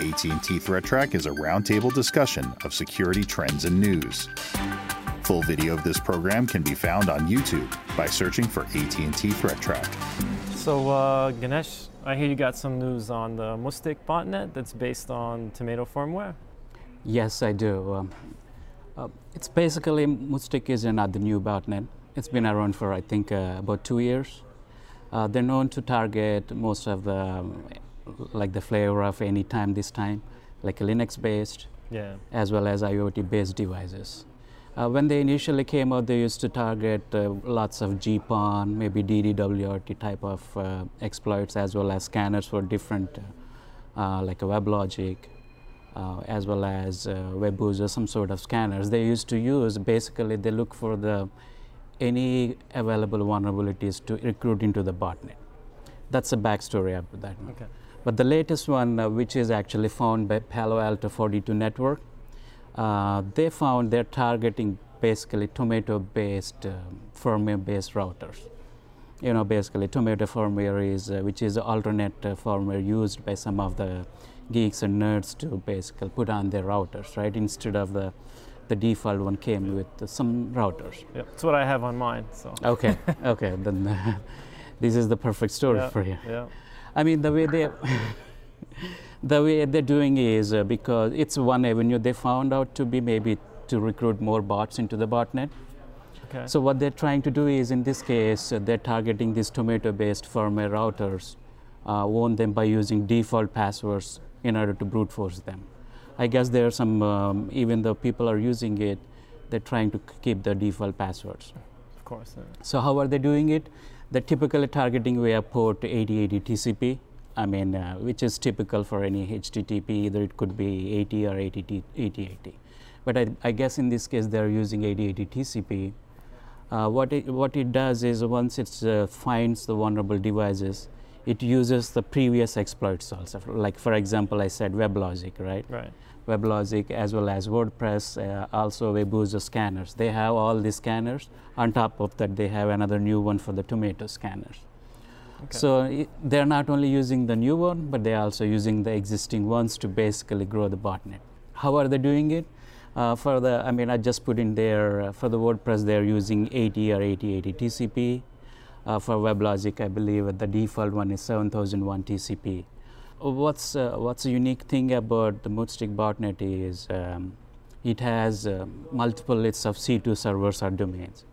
AT&T Threat Track is a roundtable discussion of security trends and news. Full video of this program can be found on YouTube by searching for AT&T Threat Track. So, uh, Ganesh, I hear you got some news on the Muhstik botnet that's based on Tomato firmware. Yes, I do. Um, uh, it's basically Muhstik is another new botnet. It's been around for I think uh, about two years. Uh, they're known to target most of the like the flavor of any time this time, like Linux based, Yeah. as well as IoT based devices. Uh, when they initially came out, they used to target uh, lots of GPON, maybe DDWRT type of uh, exploits, as well as scanners for different, uh, uh, like a WebLogic, uh, as well as uh, WebBoozer, some sort of scanners. They used to use basically they look for the any available vulnerabilities to recruit into the botnet. That's the backstory of that. Okay. But the latest one, uh, which is actually found by Palo Alto 42 Network, uh, they found they're targeting basically tomato-based, um, firmware-based routers. You know, basically tomato firmware is, uh, which is alternate uh, firmware used by some of the geeks and nerds to basically put on their routers, right? Instead of the, the default one came with uh, some routers. Yep. That's what I have on mine. So. Okay, okay, then uh, this is the perfect story yeah. for you. Yeah. I mean, the way they, the way they're doing is uh, because it's one avenue they found out to be maybe to recruit more bots into the botnet. Okay. So what they're trying to do is, in this case, uh, they're targeting these tomato-based firmware routers, uh, own them by using default passwords in order to brute force them. I guess there are some, um, even though people are using it, they're trying to keep the default passwords. of course. So how are they doing it? They're typically targeting via port 8080 TCP. I mean, uh, which is typical for any HTTP. Either it could be 80 or 80 8080. But I, I guess in this case they're using 8080 TCP. Uh, what it what it does is once it uh, finds the vulnerable devices, it uses the previous exploits also. Like for example, I said WebLogic, right? Right. WebLogic as well as WordPress, uh, also WebBoozer scanners. They have all these scanners. On top of that, they have another new one for the tomato scanners. Okay. So they're not only using the new one, but they're also using the existing ones to basically grow the botnet. How are they doing it? Uh, for the, I mean, I just put in there uh, for the WordPress, they're using 80 or 8080 TCP. Uh, for WebLogic, I believe the default one is 7001 TCP. What's uh, what's a unique thing about the Muhstik botnet is um, it has uh, multiple lists of C2 servers or domains.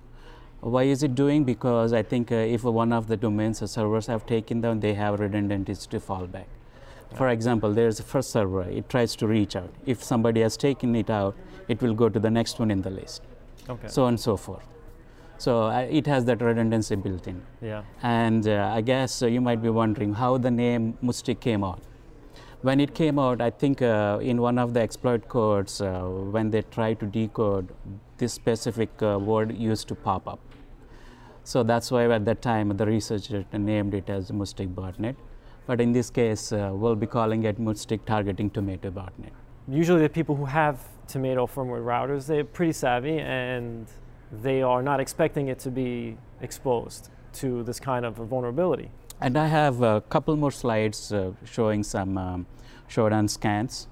Why is it doing? Because I think uh, if one of the domains or servers have taken down, they have redundancies to fall back. For example, there's a first server, it tries to reach out. If somebody has taken it out, it will go to the next one in the list, Okay. so on and so forth. So uh, it has that redundancy built in. yeah. And uh, I guess uh, you might be wondering how the name Muhstik came out. When it came out, I think uh, in one of the exploit codes, uh, when they tried to decode, this specific uh, word used to pop up. So that's why at that time the researcher named it as Muhstik botnet. But in this case, uh, we'll be calling it Muhstik targeting tomato botnet. Usually, the people who have tomato firmware routers, they're pretty savvy and they are not expecting it to be exposed to this kind of vulnerability. And I have a couple more slides uh, showing some um, Shodan scans.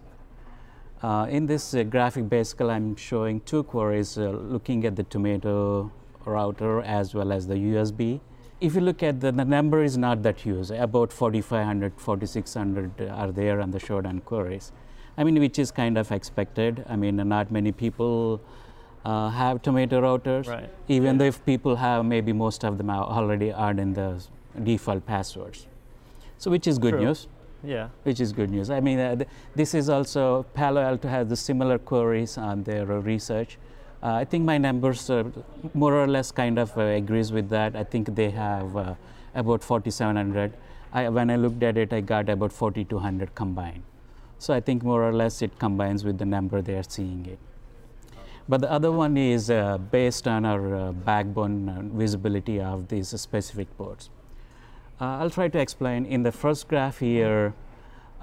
Uh, in this uh, graphic, basically, I'm showing two queries uh, looking at the tomato router as well as the USB. If you look at the, the number is not that huge, about 4,500, 4,600 are there on the Shodan queries. I mean, which is kind of expected. I mean, not many people uh, have tomato routers. Right. Even Yeah. though if people have, maybe most of them are already are in the default passwords. So, which is good True. news Yeah. which is good news. I mean, uh, th- this is also Palo Alto has the similar queries on their research. Uh, I think my numbers more or less kind of uh, agrees with that. I think they have uh, about 4,700. I, when I looked at it, I got about 4,200 combined. So I think more or less it combines with the number they are seeing it. But the other one is uh, based on our uh, backbone uh, visibility of these specific ports. Uh, I'll try to explain. In the first graph here,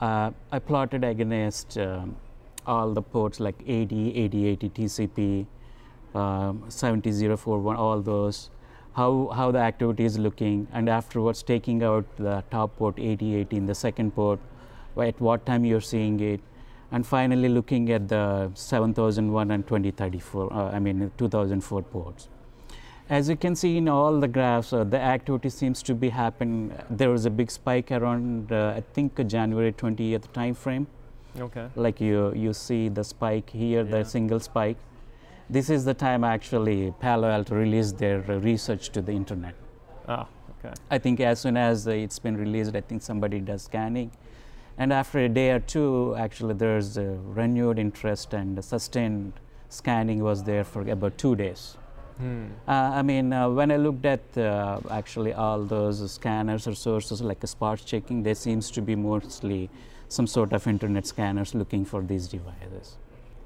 uh, I plotted against um, all the ports like 80, 80, 80 TCP, um, 70041, all those, how, how the activity is looking, and afterwards taking out the top port 8080 in the second port, at what time you're seeing it, and finally looking at the 7001 and 2034, uh, I mean 2004 ports. As you can see in all the graphs, uh, the activity seems to be happening. There was a big spike around, uh, I think, January 20th time frame. Okay. Like you, you see the spike here, Yeah. the single spike. This is the time actually Palo Alto released their uh, research to the internet. Ah, okay. I think as soon as uh, it's been released, I think somebody does scanning. And after a day or two, actually, there's a renewed interest and sustained scanning was there for about two days. Hmm. Uh, I mean, uh, when I looked at uh, actually all those scanners or sources like a spot checking, there seems to be mostly some sort of internet scanners looking for these devices.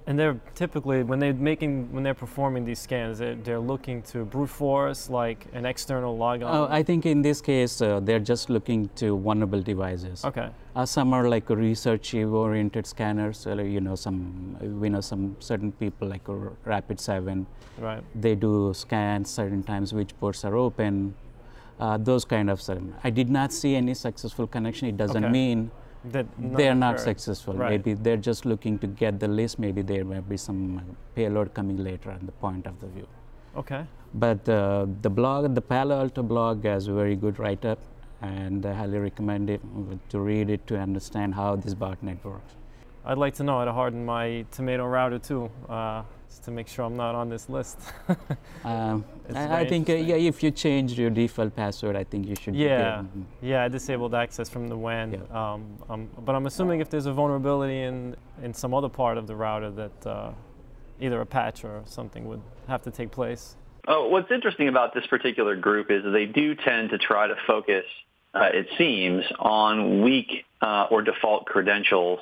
And they're typically when they're making when they're performing these scans, they're, they're looking to brute force like an external logon. Oh, I think in this case, uh, they're just looking to vulnerable devices. okay. Uh, some are like research-oriented scanners. Uh, you know, some we know some certain people like Rapid Seven. Right. They do scans certain times which ports are open. Uh, those kind of. Certain. I did not see any successful connection. It doesn't Okay. mean That they are not successful. Right. Maybe they're just looking to get the list. Maybe there may be some payload coming later on the point of the view. Okay. But uh, the blog, the Palo Alto blog, has a very good write-up, and I highly recommend it uh, to read it to understand how this botnet works. I'd like to know how to harden my tomato router too, uh, just to make sure I'm not on this list. Um, I, I think uh, yeah, if you change your default password, I think you should. Yeah. Mhm. yeah, I disabled access from the WAN, Yeah. um, um, but I'm assuming if there's a vulnerability in in some other part of the router that uh, either a patch or something would have to take place. Oh, what's interesting about this particular group is they do tend to try to focus, uh, it seems, on weak uh, or default credentials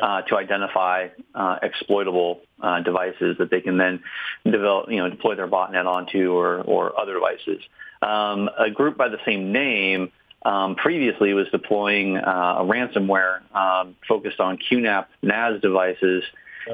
uh, to identify uh, exploitable uh, devices that they can then develop, you know, deploy their botnet onto or, or other devices. Um, a group by the same name um, previously was deploying uh, a ransomware um, focused on QNAP NAS devices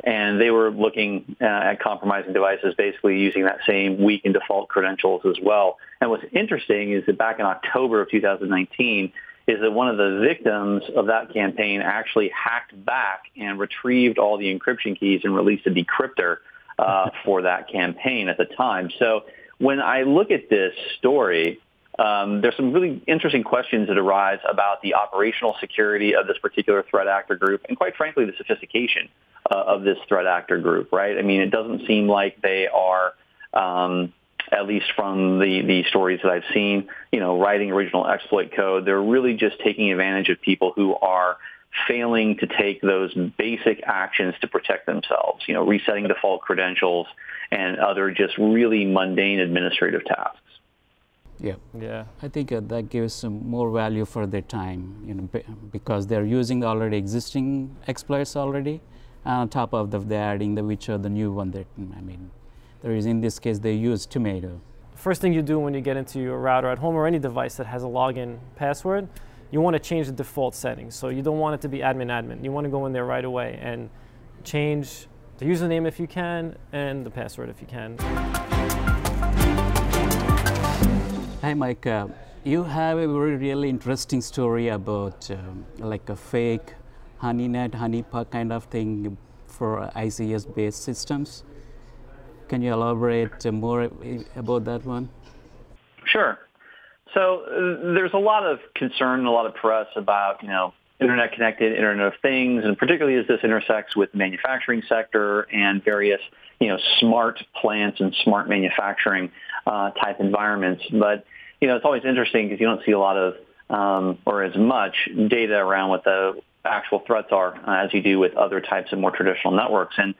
and they were looking uh, at compromising devices basically using that same weak and default credentials as well. And what's interesting is that back in October of 2019 is that one of the victims of that campaign actually hacked back and retrieved all the encryption keys and released a decryptor uh, for that campaign at the time. So when I look at this story, um, there's some really interesting questions that arise about the operational security of this particular threat actor group, and quite frankly, the sophistication uh, of this threat actor group. Right? I mean, it doesn't seem like they are, um, at least from the the stories that I've seen, you know, writing original exploit code. They're really just taking advantage of people who are failing to take those basic actions to protect themselves. You know, resetting default credentials and other just really mundane administrative tasks. Yeah, Yeah. I think uh, that gives some more value for their time, you know, be- because they're using already existing exploits already, and on top of that, they're adding the which are the new one that I mean, there is in this case they use Tomato. First thing you do when you get into your router at home or any device that has a login password, you want to change the default settings. So you don't want it to be admin admin. You want to go in there right away and change the username if you can and the password if you can. Hi, Mike. Uh, you have a very really interesting story about um, like a fake HoneyNet, honeypot kind of thing for ICS-based systems. Can you elaborate more about that one? Sure. So there's a lot of concern and a lot of press about, you know, internet connected, Internet of Things, and particularly as this intersects with the manufacturing sector and various, you know, smart plants and smart manufacturing uh, type environments. But, you know, it's always interesting because you don't see a lot of um, or as much data around what the actual threats are uh, as you do with other types of more traditional networks. And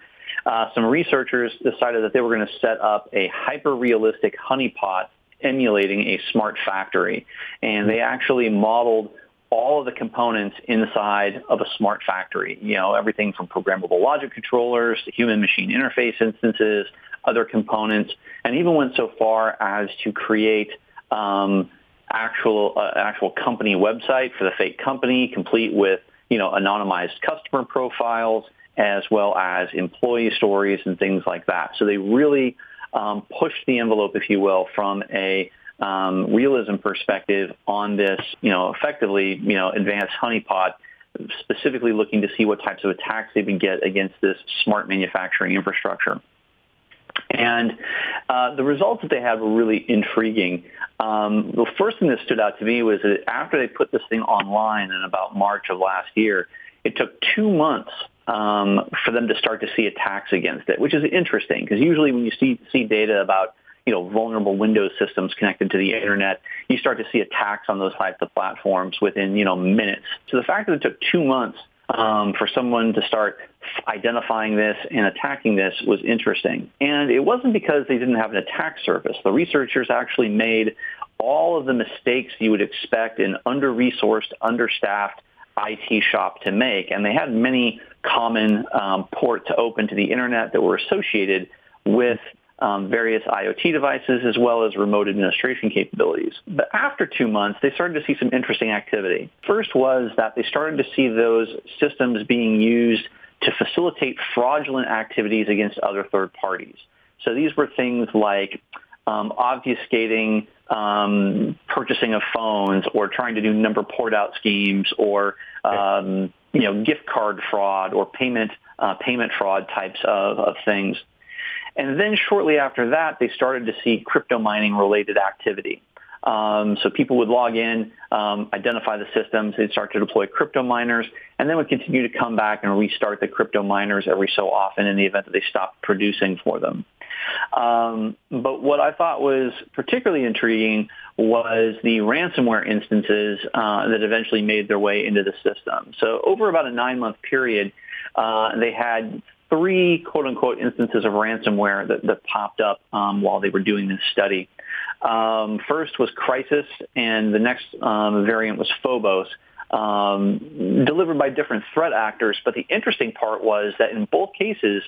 uh, some researchers decided that they were going to set up a hyper-realistic honeypot emulating a smart factory. And they actually modeled all of the components inside of a smart factory. You know, everything from programmable logic controllers to human machine interface instances, other components, and even went so far as to create um, actual uh, actual company website for the fake company, complete with you know anonymized customer profiles as well as employee stories and things like that. So they really um, pushed the envelope, if you will, from a um, realism perspective on this, you know, effectively, you know, advanced honeypot specifically looking to see what types of attacks they would get against this smart manufacturing infrastructure. And uh, the results that they had were really intriguing. Um, the first thing that stood out to me was that after they put this thing online in about March of last year, it took two months um, for them to start to see attacks against it, which is interesting because usually when you see, see data about you know, vulnerable Windows systems connected to the internet, you start to see attacks on those types of platforms within, you know, minutes. So the fact that it took two months um, for someone to start identifying this and attacking this was interesting. And it wasn't because they didn't have an attack surface. The researchers actually made all of the mistakes you would expect in under-resourced, understaffed IT shop to make. And they had many common um, port to open to the internet that were associated with um, various IoT devices as well as remote administration capabilities. But after two months, they started to see some interesting activity. First was that they started to see those systems being used to facilitate fraudulent activities against other third parties. So these were things like um, obfuscating um, purchasing of phones or trying to do number port out schemes or um, you know gift card fraud or payment uh, payment fraud types of, of things. And then shortly after that, they started to see crypto mining related activity. Um, so people would log in, um, identify the systems, they'd start to deploy crypto miners, and then would continue to come back and restart the crypto miners every so often in the event that they stopped producing for them. Um, but what I thought was particularly intriguing was the ransomware instances uh, that eventually made their way into the system. So over about a nine-month period, uh, they had three quote unquote instances of ransomware that, that popped up um, while they were doing this study. Um, first was Crysis, and the next um, variant was Phobos, um, delivered by different threat actors. But the interesting part was that in both cases,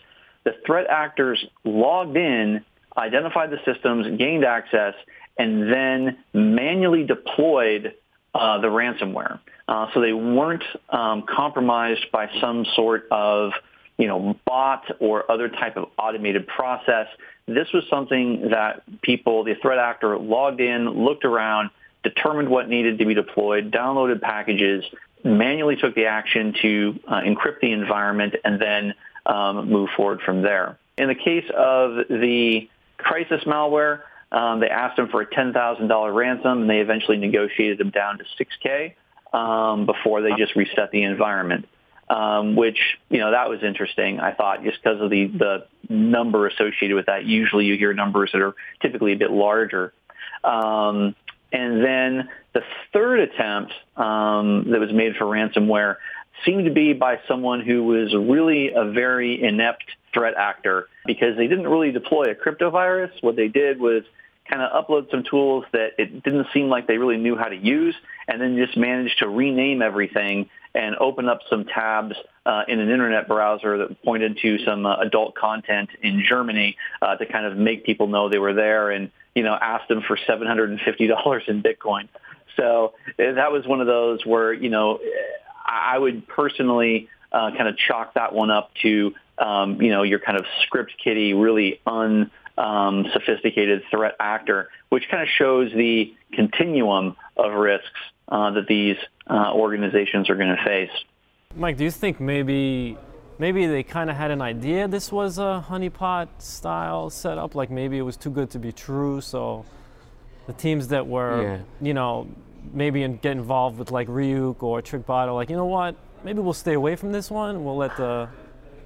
the threat actors logged in, identified the systems, gained access, and then manually deployed uh, the ransomware. Uh, so they weren't um, compromised by some sort of you know, bot or other type of automated process. This was something that people, the threat actor logged in, looked around, determined what needed to be deployed, downloaded packages, manually took the action to uh, encrypt the environment, and then um, move forward from there. In the case of the Crysis malware, um, they asked them for a $10,000 ransom, and they eventually negotiated them down to 6K um, before they just reset the environment um, which you know that was interesting. I thought just because of the the number associated with that. Usually, you hear numbers that are typically a bit larger. Um, and then the third attempt um, that was made for ransomware seemed to be by someone who was really a very inept threat actor because they didn't really deploy a crypto virus. What they did was kind of upload some tools that it didn't seem like they really knew how to use and then just managed to rename everything and open up some tabs uh, in an internet browser that pointed to some uh, adult content in Germany uh, to kind of make people know they were there and, you know, ask them for $750 in Bitcoin. So uh, that was one of those where, you know, I would personally uh, kind of chalk that one up to, um, you know, your kind of script kiddie, really un, um, sophisticated threat actor, which kind of shows the continuum of risks uh, that these uh, organizations are going to face. Mike, do you think maybe maybe they kind of had an idea this was a honeypot style setup? Like maybe it was too good to be true, so the teams that were, yeah. you know, maybe in, get involved with like Ryuk or TrickBot are like, you know what? Maybe we'll stay away from this one. We'll let the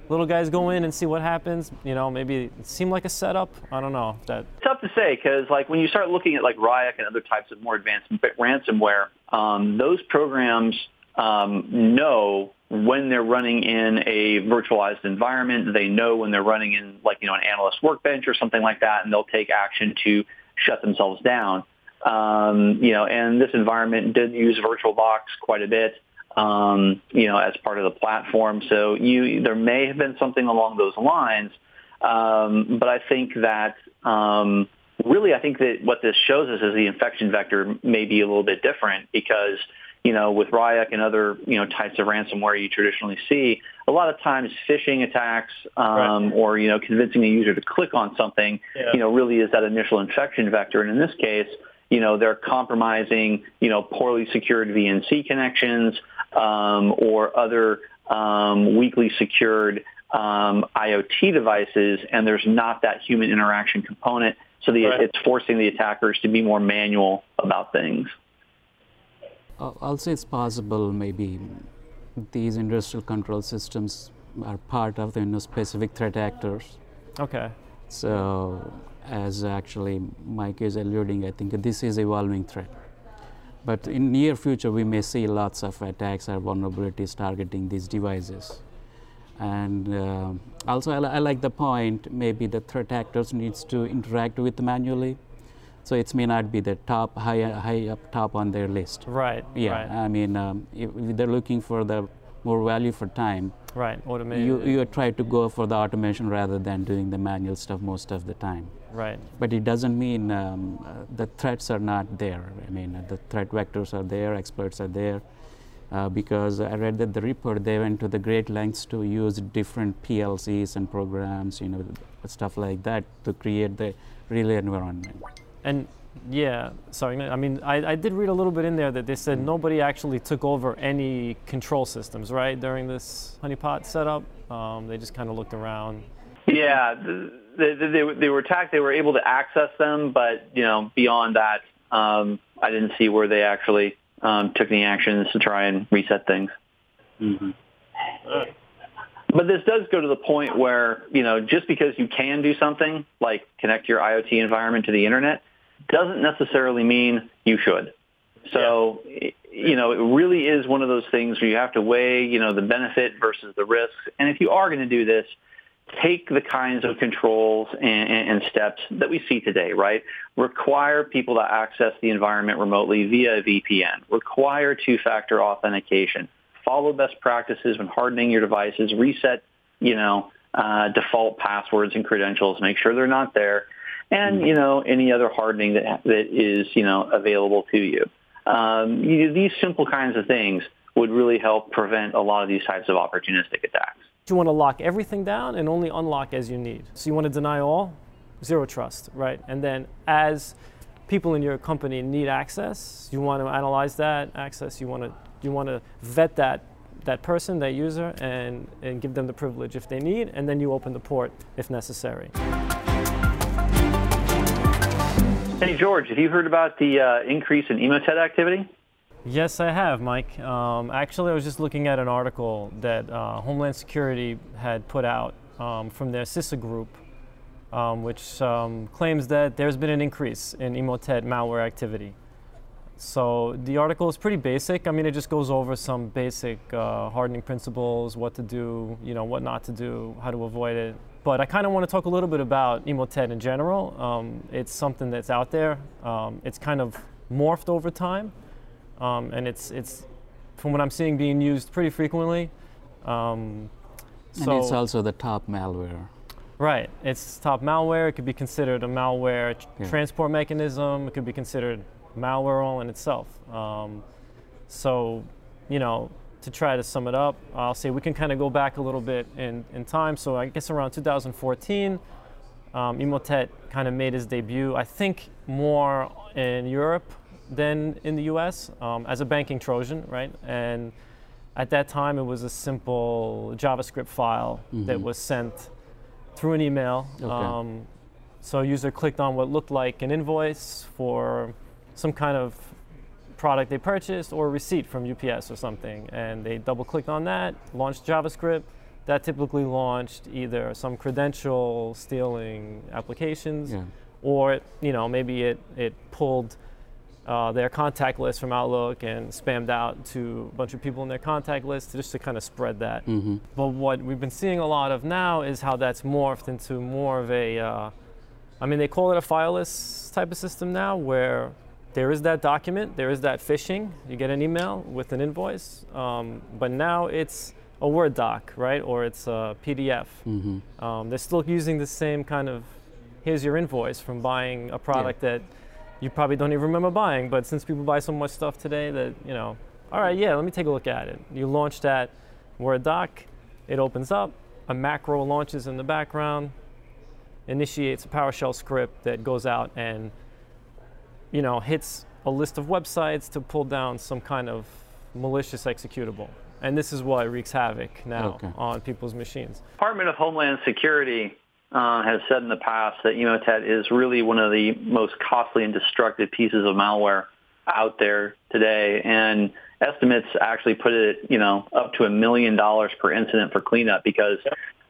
little guys go in and see what happens. You know, maybe it seemed like a setup. I don't know. That tough to say because like when you start looking at like Ryuk and other types of more advanced ransomware, um, those programs um, know when they're running in a virtualized environment. They know when they're running in like you know an analyst workbench or something like that, and they'll take action to shut themselves down. Um, you know, and this environment did use VirtualBox quite a bit um, you know, as part of the platform. So you, there may have been something along those lines, um, but I think that um, really, I think that what this shows us is the infection vector may be a little bit different because you know, with Ryuk and other, you know, types of ransomware you traditionally see, a lot of times phishing attacks um, right. or, you know, convincing a user to click on something, yeah. you know, really is that initial infection vector. And in this case, you know, they're compromising, you know, poorly secured VNC connections um, or other um, weakly secured um, IoT devices, and there's not that human interaction component. So the, right. it's forcing the attackers to be more manual about things. I'll say it's possible maybe these industrial control systems are part of the you know, specific threat actors. Okay. So, as actually Mike is alluding, I think this is evolving threat. But in near future, we may see lots of attacks or vulnerabilities targeting these devices. And uh, also, I, I, like the point. Maybe the threat actors needs to interact with manually, so it may not be the top high high up top on their list. Right. Yeah. Right. I mean, um, if they're looking for the more value for time. Right. Automated. You you try to go for the automation rather than doing the manual stuff most of the time. Right. But it doesn't mean um, uh, the threats are not there. I mean, uh, the threat vectors are there, experts are there. Uh, because I read that the report they went to the great lengths to use different PLCs and programs, you know, stuff like that to create the relay environment. And yeah, sorry. I mean, I, I did read a little bit in there that they said nobody actually took over any control systems, right, during this honeypot setup. Um, they just kind of looked around. Yeah, they, they, they, were attacked. They were able to access them, but you know, beyond that, um, I didn't see where they actually um, took any actions to try and reset things. Mm-hmm. But this does go to the point where you know, just because you can do something like connect your IoT environment to the internet doesn't necessarily mean you should. So, yeah. you know, it really is one of those things where you have to weigh, you know, the benefit versus the risks. And if you are going to do this, take the kinds of controls and, and, steps that we see today, right? Require people to access the environment remotely via VPN. Require two-factor authentication. Follow best practices when hardening your devices. Reset, you know, uh, default passwords and credentials. Make sure they're not there and you know any other hardening that that is you know available to you. Um, you these simple kinds of things would really help prevent a lot of these types of opportunistic attacks. You want to lock everything down and only unlock as you need. So you want to deny all, zero trust, right? And then as people in your company need access, you want to analyze that access. You want to you want to vet that that person, that user, and, and give them the privilege if they need, and then you open the port if necessary. Hey, George, have you heard about the uh, increase in Emotet activity? Yes, I have, Mike. Um, actually, I was just looking at an article that uh, Homeland Security had put out um, from their CISA group, um, which um, claims that there's been an increase in Emotet malware activity. So the article is pretty basic. I mean, it just goes over some basic uh, hardening principles, what to do, you know, what not to do, how to avoid it, but I kind of want to talk a little bit about Emotet in general. Um, it's something that's out there. Um, it's kind of morphed over time, um, and it's it's from what I'm seeing being used pretty frequently. Um, so and it's also the top malware. Right. It's top malware. It could be considered a malware yeah. transport mechanism. It could be considered malware all in itself. Um, so, you know, to try to sum it up, I'll say we can kind of go back a little bit in, in time. So I guess around 2014, um, Emotet kind of made his debut, I think more in Europe than in the US um, as a banking Trojan, right? And at that time, it was a simple JavaScript file mm-hmm. that was sent through an email. Okay. Um, so a user clicked on what looked like an invoice for some kind of product they purchased or a receipt from UPS or something. And they double clicked on that, launched JavaScript. That typically launched either some credential stealing applications yeah. or, you know, maybe it, it pulled uh, their contact list from Outlook and spammed out to a bunch of people in their contact list just to kind of spread that. Mm-hmm. But what we've been seeing a lot of now is how that's morphed into more of a, uh, I mean, they call it a fileless type of system now where there is that document, there is that phishing. You get an email with an invoice, um, but now it's a Word doc, right? Or it's a PDF. Mm-hmm. Um, they're still using the same kind of here's your invoice from buying a product yeah. that you probably don't even remember buying, but since people buy so much stuff today that, you know, all right, yeah, let me take a look at it. You launch that Word doc, it opens up, a macro launches in the background, initiates a PowerShell script that goes out and you know, hits a list of websites to pull down some kind of malicious executable. And this is what wreaks havoc now Okay. on people's machines. Department of Homeland Security uh, has said in the past that Emotet is really one of the most costly and destructive pieces of malware out there today, and estimates actually put it, you know, up to a million dollars per incident for cleanup because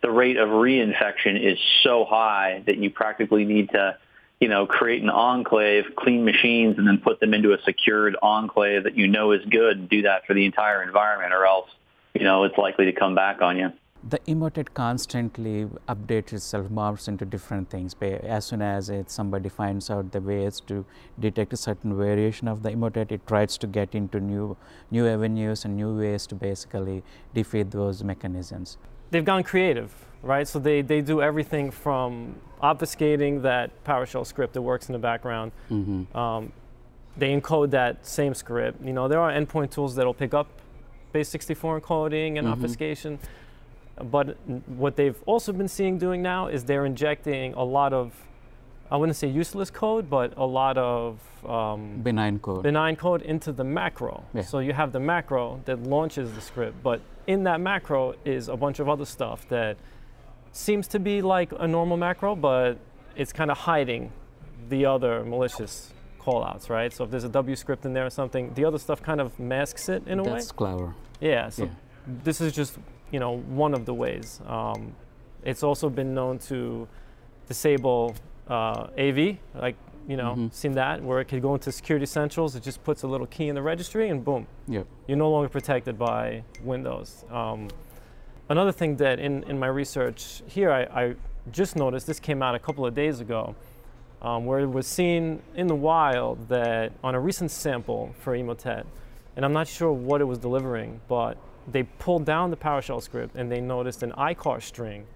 the rate of reinfection is so high that you practically need to, you know, create an enclave, clean machines, and then put them into a secured enclave that you know is good, and do that for the entire environment, or else, you know, it's likely to come back on you. The emotet constantly updates itself, morphs into different things. Ba- As soon as it, somebody finds out the ways to detect a certain variation of the emotet, it tries to get into new, new avenues and new ways to basically defeat those mechanisms. They've gone creative, right? So they, they do everything from obfuscating that PowerShell script that works in the background. Mm-hmm. Um, they encode that same script. You know, there are endpoint tools that'll pick up base64 encoding and Mhm. obfuscation. But what they've also been seeing doing now is they're injecting a lot of, I wouldn't say useless code, but a lot of um, Benign code. benign code into the macro. Yeah. So you have the macro that launches the script, but in that macro is a bunch of other stuff that seems to be like a normal macro, but it's kind of hiding the other malicious callouts, right? So if there's a W script in there or something, the other stuff kind of masks it in a way. That's clever. Yeah. So Yeah. this is just you know one of the ways. Um, it's also been known to disable uh, AV, like you know, Mhm. seen that where it could go into Security Essentials. It just puts a little key in the registry, and boom, Yep. you're no longer protected by Windows. Um, another thing that in, in my research here, I, I just noticed this came out a couple of days ago, um, where it was seen in the wild that on a recent sample for Emotet, and I'm not sure what it was delivering, but they pulled down the PowerShell script and they noticed an EICAR string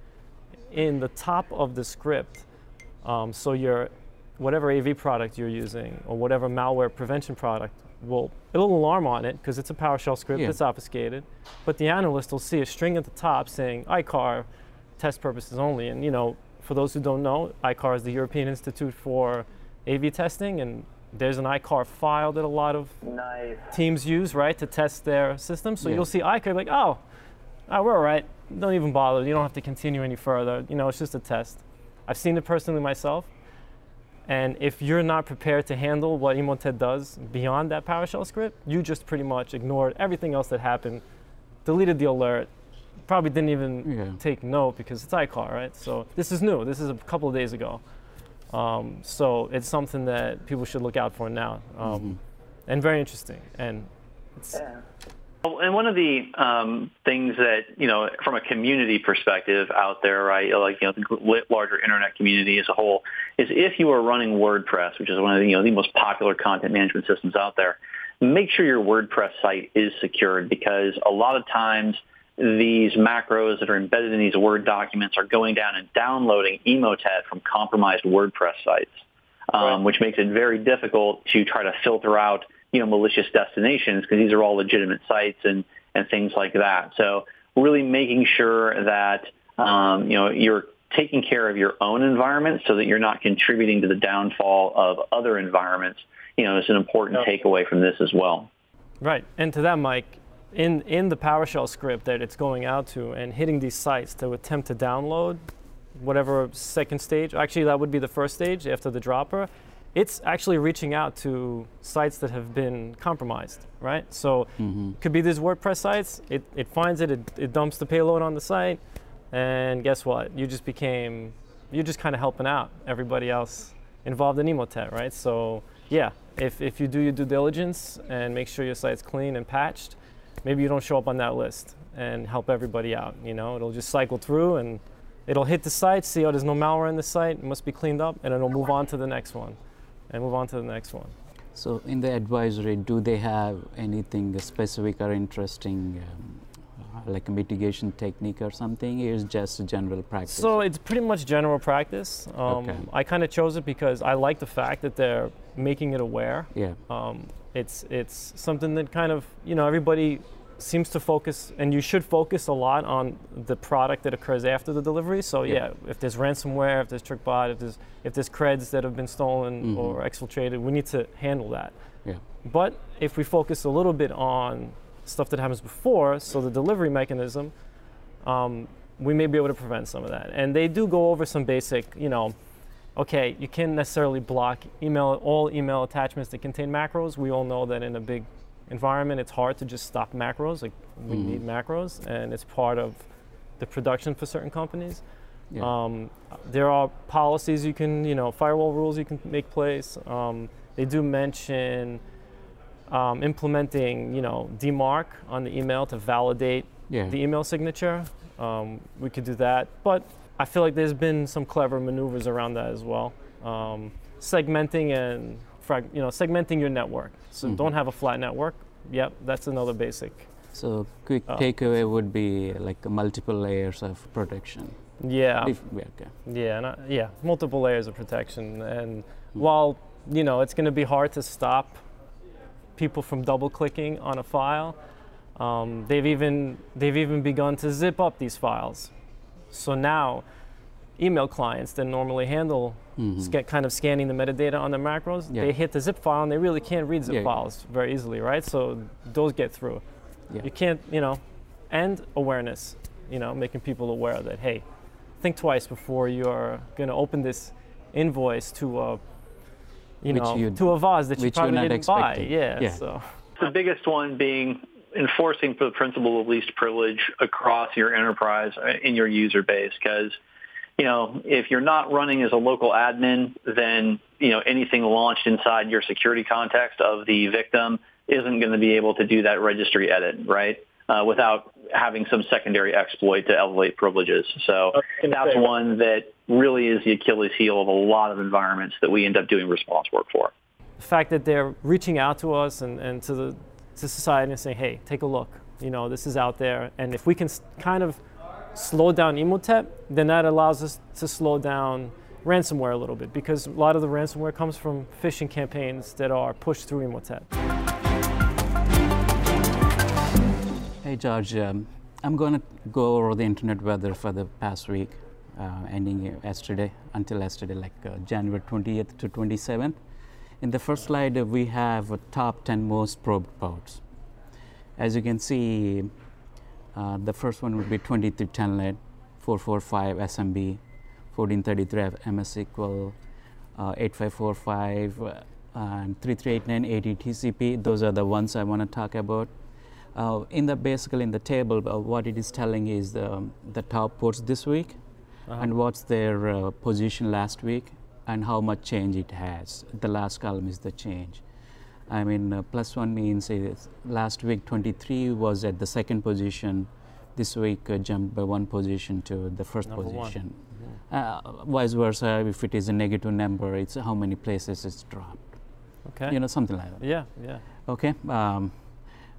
in the top of the script. Um, so your whatever AV product you're using or whatever malware prevention product will it'll alarm on it because it's a PowerShell script Yeah. that's obfuscated. But the analyst will see a string at the top saying EICAR test purposes only. And you know, for those who don't know, EICAR is the European Institute for AV testing, and there's an EICAR file that a lot of Nice. teams use, right, to test their system. So Yeah. you'll see EICAR like, oh, oh, we're all right. Don't even bother. You don't have to continue any further. You know, it's just a test. I've seen it personally myself. And if you're not prepared to handle what Emotet does beyond that PowerShell script, you just pretty much ignored everything else that happened, deleted the alert, probably didn't even Yeah. take note because it's EICAR, right? So this is new. This is a couple of days ago. Um, so it's something that people should look out for now, um, Mhm. and very interesting. And it's, Well, And one of the um, things that you know, from a community perspective out there, right, like you know, the larger internet community as a whole, is if you are running WordPress, which is one of the you know the most popular content management systems out there, make sure your WordPress site is secured because a lot of times these macros that are embedded in these Word documents are going down and downloading Emotet from compromised WordPress sites, um, Right. which makes it very difficult to try to filter out you know malicious destinations because these are all legitimate sites and and things like that. So really making sure that um, you know you're taking care of your own environment so that you're not contributing to the downfall of other environments. You know, is an important takeaway from this as well. Right, and to that, Mike, in in the PowerShell script that it's going out to and hitting these sites to attempt to download whatever second stage, actually that would be the first stage after the dropper. It's actually reaching out to sites that have been compromised, right? So Mhm. could be these WordPress sites. It, it finds it, it, it dumps the payload on the site, and guess what? You just became, you're just kind of helping out everybody else involved in Emotet, right? So yeah, if, if you do your due diligence and make sure your site's clean and patched, maybe you don't show up on that list and help everybody out. You know, it'll just cycle through and it'll hit the site, see, oh, there's no malware in the site, it must be cleaned up, and it'll move on to the next one, and move on to the next one. So in the advisory, do they have anything specific or interesting, um, like a mitigation technique or something? Or is just general practice? So it's pretty much general practice. Um, Okay. I kind of chose it because I like the fact that they're making it aware. yeah. Um, it's it's something that kind of you know everybody seems to focus, and you should focus a lot on the product that occurs after the delivery. So yeah, Yeah. if there's ransomware, if there's TrickBot, if there's if there's creds that have been stolen Mhm. or exfiltrated, we need to handle that. Yeah. But if we focus a little bit on stuff that happens before, so the delivery mechanism, um, we may be able to prevent some of that. And they do go over some basic, you know, okay, you can't necessarily block email all email attachments that contain macros. We all know that in a big environment, it's hard to just stop macros. Like we Mhm. need macros, and it's part of the production for certain companies. Yeah. Um, there are policies you can, you know, firewall rules you can make place. Um, they do mention um, implementing, you know, DMARC on the email to validate yeah. the email signature. Um, we could do that, but I feel like there's been some clever maneuvers around that as well. Um, segmenting and frag- you know segmenting your network. So Mhm. don't have a flat network. Yep, that's another basic. so quick uh, takeaway would be like multiple layers of protection. Yeah, If, yeah, okay. yeah, yeah, multiple layers of protection. And while you know it's going to be hard to stop people from double clicking on a file, um, they've even they've even begun to zip up these files. So now, email clients that normally handle Mhm. sca- kind of scanning the metadata on the macros, Yeah. they hit the zip file and they really can't read zip Yeah. files very easily, right? So those get through. Yeah. You can't, you know, and awareness, you know, making people aware that hey, think twice before you're going to open this invoice to a, you Which know, to a vase that you probably not didn't buy. Yeah. Yeah. So The biggest one being enforcing the principle of least privilege across your enterprise uh, in your user base because you know if you're not running as a local admin then you know anything launched inside your security context of the victim isn't going to be able to do that registry edit right uh, without having some secondary exploit to elevate privileges so that's one that really is the achilles heel of a lot of environments that we end up doing response work for the fact that they're reaching out to us and, and to the to society and saying, hey, take a look. You know, this is out there. And if we can kind of slow down Emotet, then that allows us to slow down ransomware a little bit because a lot of the ransomware comes from phishing campaigns that are pushed through Emotet. Hey George, um, I'm going to go over the internet weather for the past week, uh, ending yesterday until yesterday, like uh, January 20th to 27th. In the first slide, uh, we have uh, top 10 most probed ports. As you can see, uh, the first one would be 23 Telnet, 445 SMB, 1433 MS SQL, uh, 8545, uh, and 3389 AD TCP. Those are the ones I want to talk about. Uh, in the basically in the table, uh, what it is telling is the, the top ports this week, Uh-huh. and what's their uh, position last week, and how much change it has. The last column is the change. I mean, uh, plus one means last week 23 was at the second position. This week uh, jumped by one position to the first Number position. Uh, vice versa, if it is a negative number, it's how many places it's dropped. Okay. You know, something like that. yeah, yeah. Okay. Um,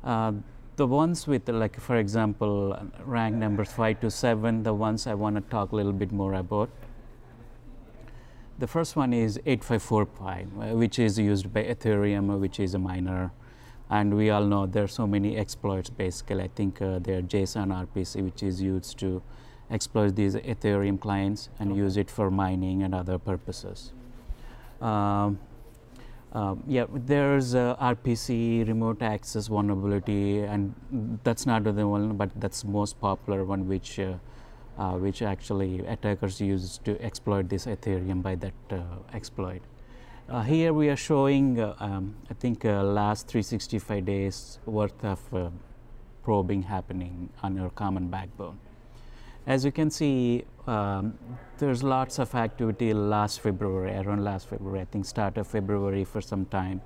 uh, the ones with, like, for example, rank numbers 5 to 7, the ones I want to talk a little bit more about. The first one is 8545, uh, which is used by Ethereum, uh, which is a miner. And we all know there are so many exploits basically. I think uh, there are JSON RPC, which is used to exploit these Ethereum clients and Okay. use it for mining and other purposes. Um, um, yeah, there's uh, RPC remote access vulnerability, and that's not the one, but that's most popular one, which uh, uh, which actually attackers use to exploit this Ethereum by that uh, exploit. Uh, here we are showing, uh, um, I think, uh, last 365 days worth of uh, probing happening on your common backbone. As you can see, um, there's lots of activity last February, around last February, I think start of February for some time,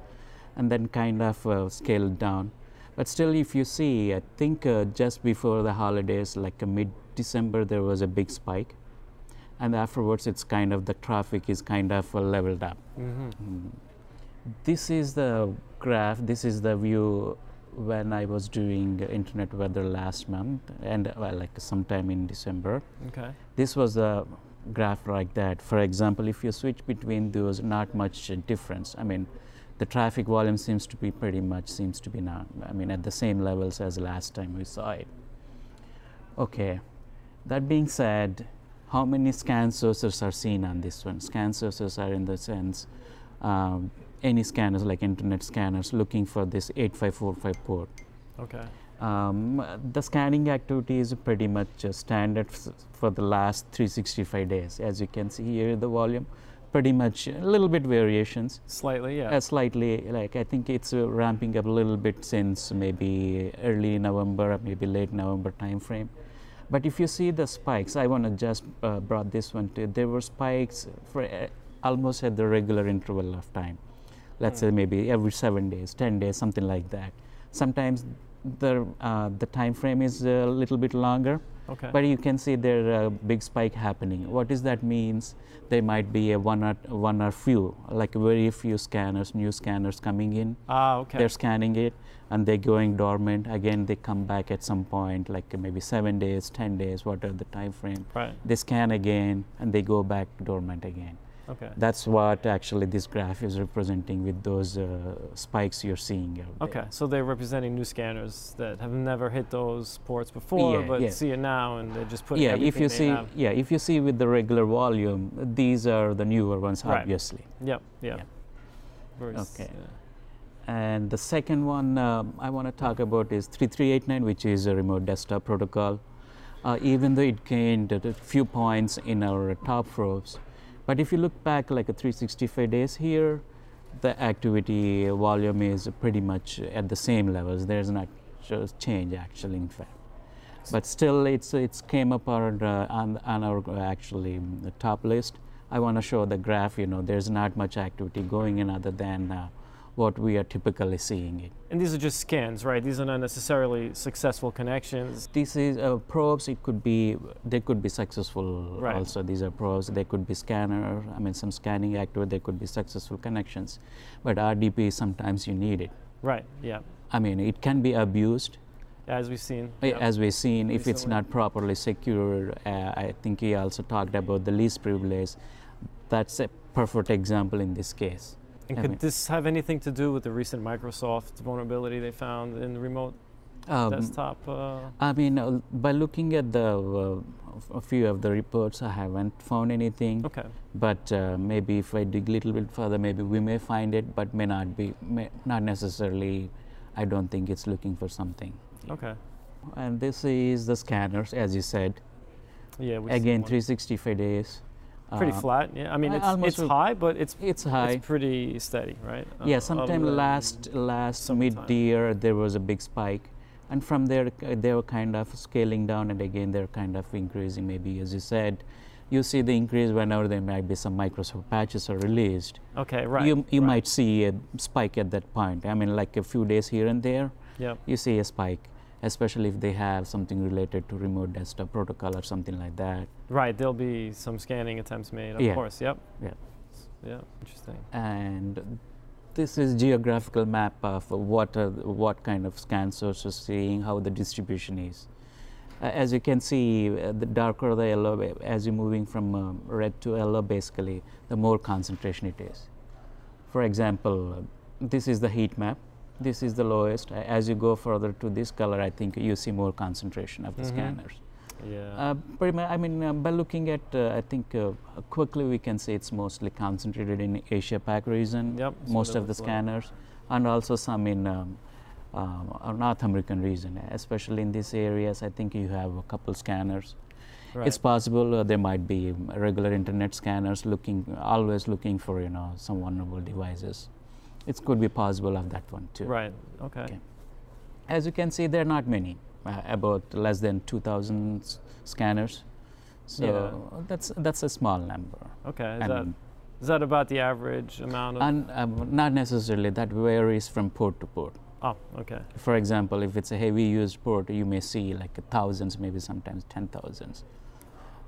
and then kind of uh, scaled down. But still, if you see, I think uh, just before the holidays, like uh, mid-December, there was a big spike, and afterwards, it's kind of the traffic is kind of uh, leveled up. hmm Mm. This is the graph. This is the view when I was doing uh, internet weather last month, and uh, well, like sometime in December. Okay. This was a graph like that. For example, if you switch between those, not much difference. I mean, the traffic volume seems to be pretty much seems to be now, I mean, at the same levels as last time we saw it. Okay, that being said, how many scan sources are seen on this one? Scan sources are in the sense um, any scanners like internet scanners looking for this 8545 port. Okay. Um, the scanning activity is pretty much standard for the last 365 days. As you can see here, the volume pretty much a little bit variations. Slightly, yeah. Uh, slightly, like I think it's uh, ramping up a little bit since maybe early November, maybe late November timeframe. But if you see the spikes, I want to just uh, brought this one to. There were spikes for uh, almost at the regular interval of time. Let's Hmm. say maybe every seven days, ten days, something like that. Sometimes the uh, the time frame is a little bit longer, Okay. but you can see there a big spike happening. What does that means? There might be a one or one or few, like very few scanners, new scanners coming in. ah, okay. They're scanning it and they're going dormant. Again, they come back at some point, like maybe seven days, ten days, whatever the time frame. right. They scan again and they go back dormant again. Okay. That's what actually this graph is representing with those uh, spikes you're seeing. Okay, so they're representing new scanners that have never hit those ports before, Yeah, but yeah. see it now, and they're just putting yeah, if you see, have. yeah, if you see with the regular volume, these are the newer ones, Right. obviously. Yep. Yep. Yeah. Very Okay. yeah. And the second one um, I want to talk about is 3389, which is a remote desktop protocol. Uh, even though it gained a few points in our top probes, but if you look back like a 365 days here, the activity volume is pretty much at the same levels. There's not just change actually, in fact. But still, it's it's came up on, uh, on, on our actually top list. I want to show the graph. You know, there's not much activity going in other than uh, what we are typically seeing it. And these are just scans, right? These are not necessarily successful connections. This is uh, probes. It could be they could be successful. Right. Also, these are probes. They could be scanner. I mean, some scanning activity. They could be successful connections, but RDP sometimes you need it. Right. Yeah. I mean, it can be abused. As we've seen. Yep. As we've seen, if it's not properly secured, uh, I think he also talked about the least privilege. That's a perfect example in this case. And could this have anything to do with the recent Microsoft vulnerability they found in the remote Um, desktop? Uh, I mean, uh, by looking at the uh, a few of the reports, I haven't found anything. okay. But uh, maybe if I dig a little bit further, maybe we may find it, but may not be, may not necessarily. I don't think it's looking for something. Okay. And this is the scanners, as you said. Yeah. Again, one. 365 days. Pretty Uh, flat. Yeah. I mean, it's, it's high, but it's It's high. It's pretty steady, right? yeah, Uh, sometime last last mid year there was a big spike, and from there uh, they were kind of scaling down, and again they're kind of increasing. Maybe as you said, you see the increase whenever there might be some Microsoft patches are released. Okay. Right. You you right. might see a spike at that point. I mean, like a few days here and there, Yep. you see a spike, especially if they have something related to remote desktop protocol or something like that. Right. There'll be some scanning attempts made. Of Yeah. course. Yep. Yeah. Yeah. Interesting. and this is geographical map of what are, what kind of scan sources seeing how the distribution is. Uh, as you can see, uh, the darker the yellow, uh, as you're moving from um, red to yellow, basically, the more concentration it is. For example, this is the heat map. This is the lowest. As you go further to this color, I think you see more concentration of the Mhm. scanners. Yeah. Uh, pretty much, I mean, uh, by looking at, uh, I think uh, quickly we can say it's mostly concentrated in Asia Pac region. Yep, Most of the scanners, and also some in um, um, uh, North American region, especially in these areas. I think you have a couple scanners. right. It's possible uh, there might be um, regular internet scanners looking, always looking for you know some vulnerable devices. It could be possible of that one too. right. Okay. Okay. As you can see, there are not many, uh, about less than 2,000 s- scanners. So that's that's a small number. Okay. Is that that about the average amount of? and um, not necessarily. That varies from port to port. oh. Okay. For example, if it's a heavy used port, you may see like thousands, maybe sometimes ten thousands.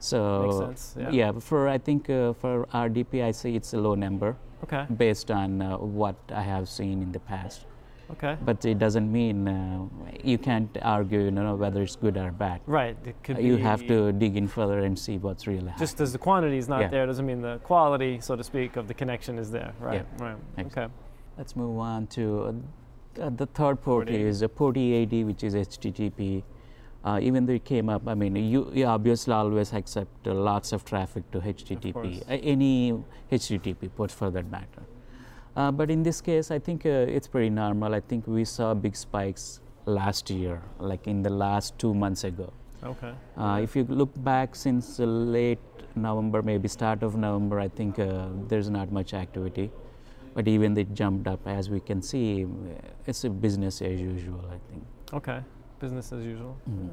So Makes sense. Yeah. for I think uh, for RDP, I say it's a low number Okay. based on uh, what I have seen in the past. Okay. But it doesn't mean uh, you can't argue, you know, whether it's good or bad. Right. It could you have to dig in further and see what's really happening. Just as the quantity is not Yeah. there doesn't mean the quality, so to speak, of the connection is there. Right. Right. Ex- Okay. Let's move on to uh, the third port, Port 80. is a port EAD, which is HTTP. Uh, even though it came up, I mean, you, you obviously always accept uh, lots of traffic to HTTP, uh, any HTTP port for that matter. Uh, but in this case, I think uh, it's pretty normal. I think we saw big spikes last year, like in the last two months ago. Okay. Uh, if you look back since uh, late November, maybe start of November, I think uh, there's not much activity. But even it jumped up, as we can see, it's a business as usual, I think. Okay. Business as usual. Mhm.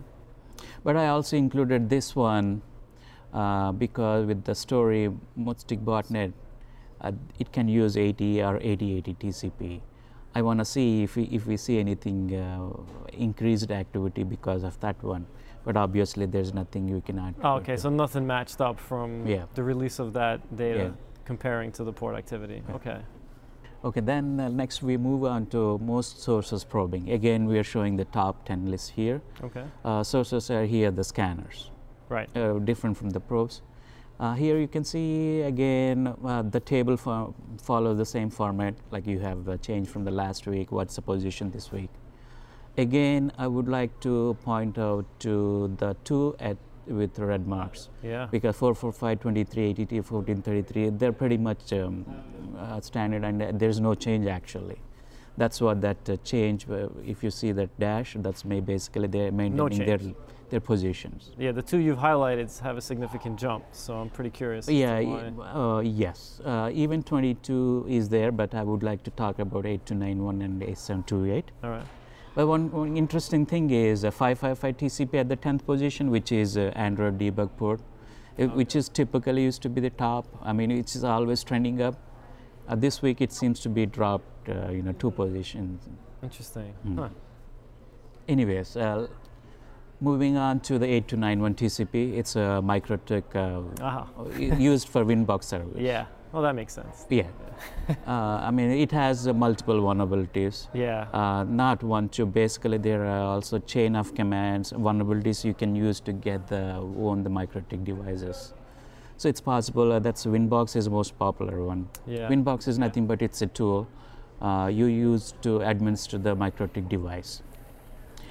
But I also included this one uh, because with the story Muhstik botnet, uh, it can use 80 or 8080 TCP. I want to see if we, if we see anything uh, increased activity because of that one. But obviously, there's nothing you can add. Oh, okay, so nothing matched up from Yeah. the release of that data Yeah. comparing to the port activity. Okay. Okay, then uh, next we move on to most sources probing. Again, we are showing the top 10 list here. Okay. Uh, sources are here, the scanners. Right. uh, different from the probes. Uh, here you can see again uh, the table fo- follows the same format like you have uh, changed from the last week what's the position this week again i would like to point out to the two at with red marks Yeah. because 445 23 ATT 1433 they're pretty much um, uh, standard and there's no change actually that's what that uh, change uh, if you see that dash that's may basically they're maintaining their their positions Yeah, the two you've highlighted have a significant jump, so I'm pretty curious. Yeah, uh, yes. Uh, even 22 is there, but I would like to talk about 8291 and 8728. All right. But one, one interesting thing is uh, 555 TCP at the 10th position, which is uh, Android debug port, uh, which is typically used to be the top. I mean, it's always trending up. Uh, this week it seems to be dropped, uh, you know, two positions. Interesting. Mm. Huh. Anyways, uh, moving on to the 8291 TCP, it's a MikroTik uh, Aha. used for Winbox service. Yeah. Well, that makes sense. Yeah. uh, I mean, it has uh, multiple vulnerabilities. Yeah. Uh, not one, two. Basically, there are also chain of commands, vulnerabilities you can use to get the own the MikroTik devices. So it's possible uh, that's Winbox is the most popular one. yeah. Winbox is nothing but it's a tool uh, you use to administer the MikroTik device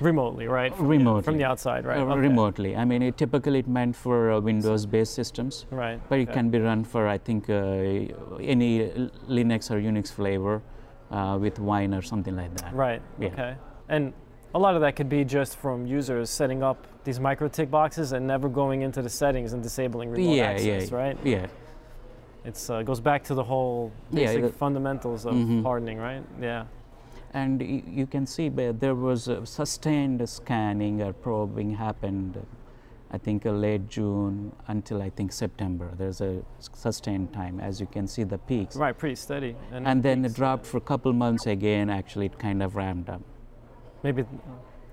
remotely, right? From, Remotely. From the outside, right? uh, Okay. remotely. I mean, it typically it meant for uh, Windows-based systems. Right. but it okay. can be run for I think uh, any Linux or Unix flavor uh, with Wine or something like that. Right. Yeah. Okay. And a lot of that could be just from users setting up these MikroTik boxes and never going into the settings and disabling remote yeah, access, yeah, right? Yeah, It's uh, goes back to the whole basic the- fundamentals of Mhm. hardening, right? Yeah. And you can see there was sustained scanning or probing happened. I think uh, late June until I think September. There's a sustained time, as you can see the peaks, Right. Pretty steady. and then it dropped for a couple months again. Actually, it kind of ramped up. Maybe,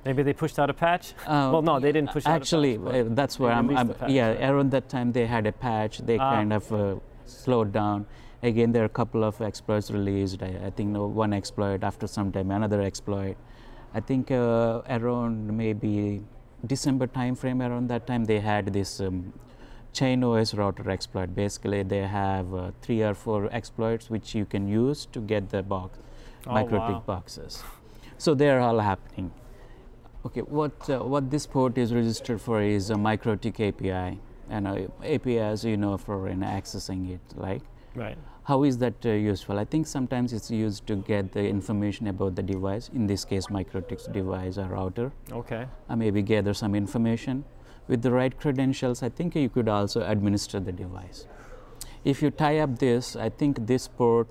maybe they pushed out a patch. Uh, well, no, they didn't push out a Actually, patch, uh, that's where I'm. I'm patch, yeah, right? around that time they had a patch. They Ah. kind of uh, slowed down. Again, there are a couple of exploits released. I, I think one exploit after some time, another exploit. I think uh, around maybe December timeframe. Around that time, they had this um, chain OS router exploit. Basically, they have uh, three or four exploits which you can use to get the box, Oh, MikroTik wow. boxes. So they're all happening. Okay, what uh, what this port is registered for is a MikroTik API, and uh, API, as you know, for in accessing it. Like, Right. how is that uh, useful? I think sometimes it's used to get the information about the device. In this case, MikroTik's device or router. Okay. Uh, maybe gather some information. With the right credentials, I think you could also administer the device. If you tie up this, I think this port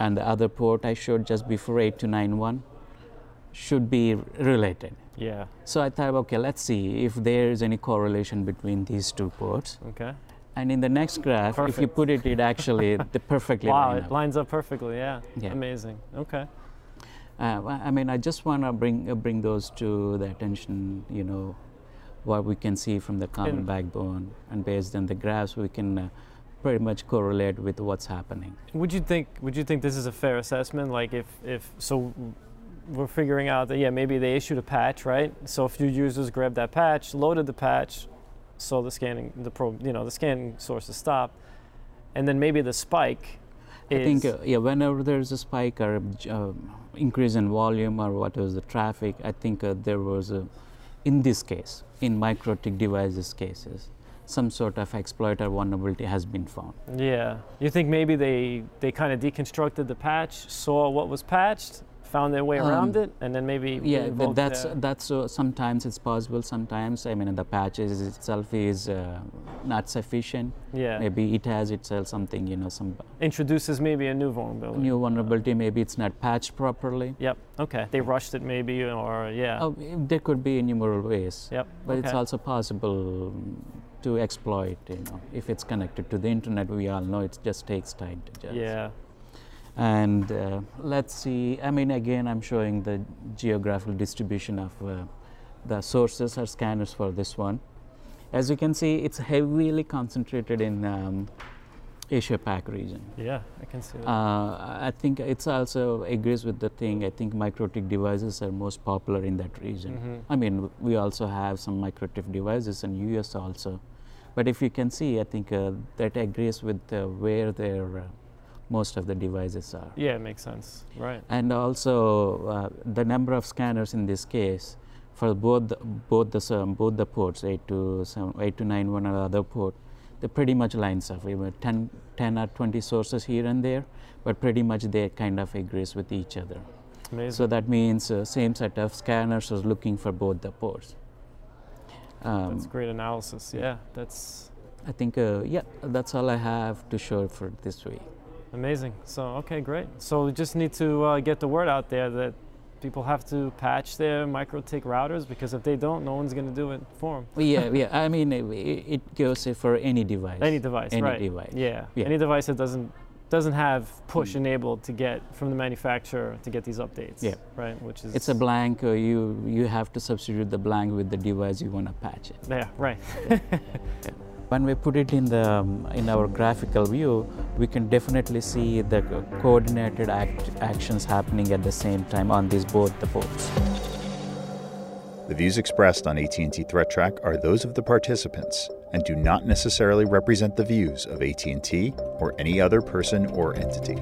and the other port I showed just before 8291 should be related. Yeah. So I thought, okay, let's see if there is any correlation between these two ports. Okay. And in the next graph, if you put it, it actually the perfectly Wow, line it lines up perfectly. Yeah. Yeah. Amazing. Okay. Uh, I mean, I just want to bring uh, bring those to the attention. You know, what we can see from the common And- backbone, and based on the graphs, we can uh, pretty much correlate with what's happening. Would you think? Would you think this is a fair assessment? Like, if if so, we're figuring out that yeah, maybe they issued a patch, right? So a few users grabbed that patch, loaded the patch, so the scanning, the pro, you know, the scanning sources stop, and then maybe the spike I think uh, yeah, whenever there's a spike or uh, increase in volume or what was the traffic, I think uh, there was a, in this case, in MikroTik devices cases, some sort of exploiter vulnerability has been found. Yeah, you think maybe they they kind of deconstructed the patch, saw what was patched, found their way around um, it, and then maybe yeah, that's that's uh, sometimes it's possible. Sometimes I mean the patches itself is uh, not sufficient. Yeah, maybe it has itself something you know some introduces maybe a new vulnerability. New vulnerability, maybe it's not patched properly. Yep. Okay. They rushed it maybe, or yeah. Oh, there could be innumerable ways. Yep. But okay. it's also possible to exploit. You know, if it's connected to the internet, we all know it just takes time to just. Yeah. And uh, let's see, I mean, again, I'm showing the geographical distribution of uh, the sources or scanners for this one. As you can see, it's heavily concentrated in um, Asia Pac region. Yeah, I can see that. Uh, I think it's also agrees with the thing. I think MikroTik devices are most popular in that region. Mm-hmm. I mean, we also have some MikroTik devices in US also, but if you can see, I think uh, that agrees with uh, where their uh, most of the devices are. Yeah, it makes sense. Right. And also uh, the number of scanners in this case for both the, both the um, both the ports 8 to 7, 8 to 9 one or other port they pretty much lines up. We have 10, 10 or 20 sources here and there, but pretty much they kind of agrees with each other. Amazing. So that means uh, same set of scanners is looking for both the ports. Um, that's great analysis. Yeah, that's. I think uh, yeah, that's all I have to show for this week. Amazing. So, okay, great. So, we just need to uh, get the word out there that people have to patch their MikroTik routers because if they don't, no one's going to do it for them. yeah, yeah. I mean, it, goes for any device. Any device, any right? device. Yeah. yeah. Any device that doesn't doesn't have push mm. enabled to get from the manufacturer to get these updates. Yeah. Right. Which is it's a blank. Uh, you you have to substitute the blank with the device you want to patch it. Yeah. Right. yeah. When we put it in the um, in our graphical view, we can definitely see the coordinated act actions happening at the same time on these both the ports. The views expressed on AT&T Threat Track are those of the participants and do not necessarily represent the views of AT&T or any other person or entity.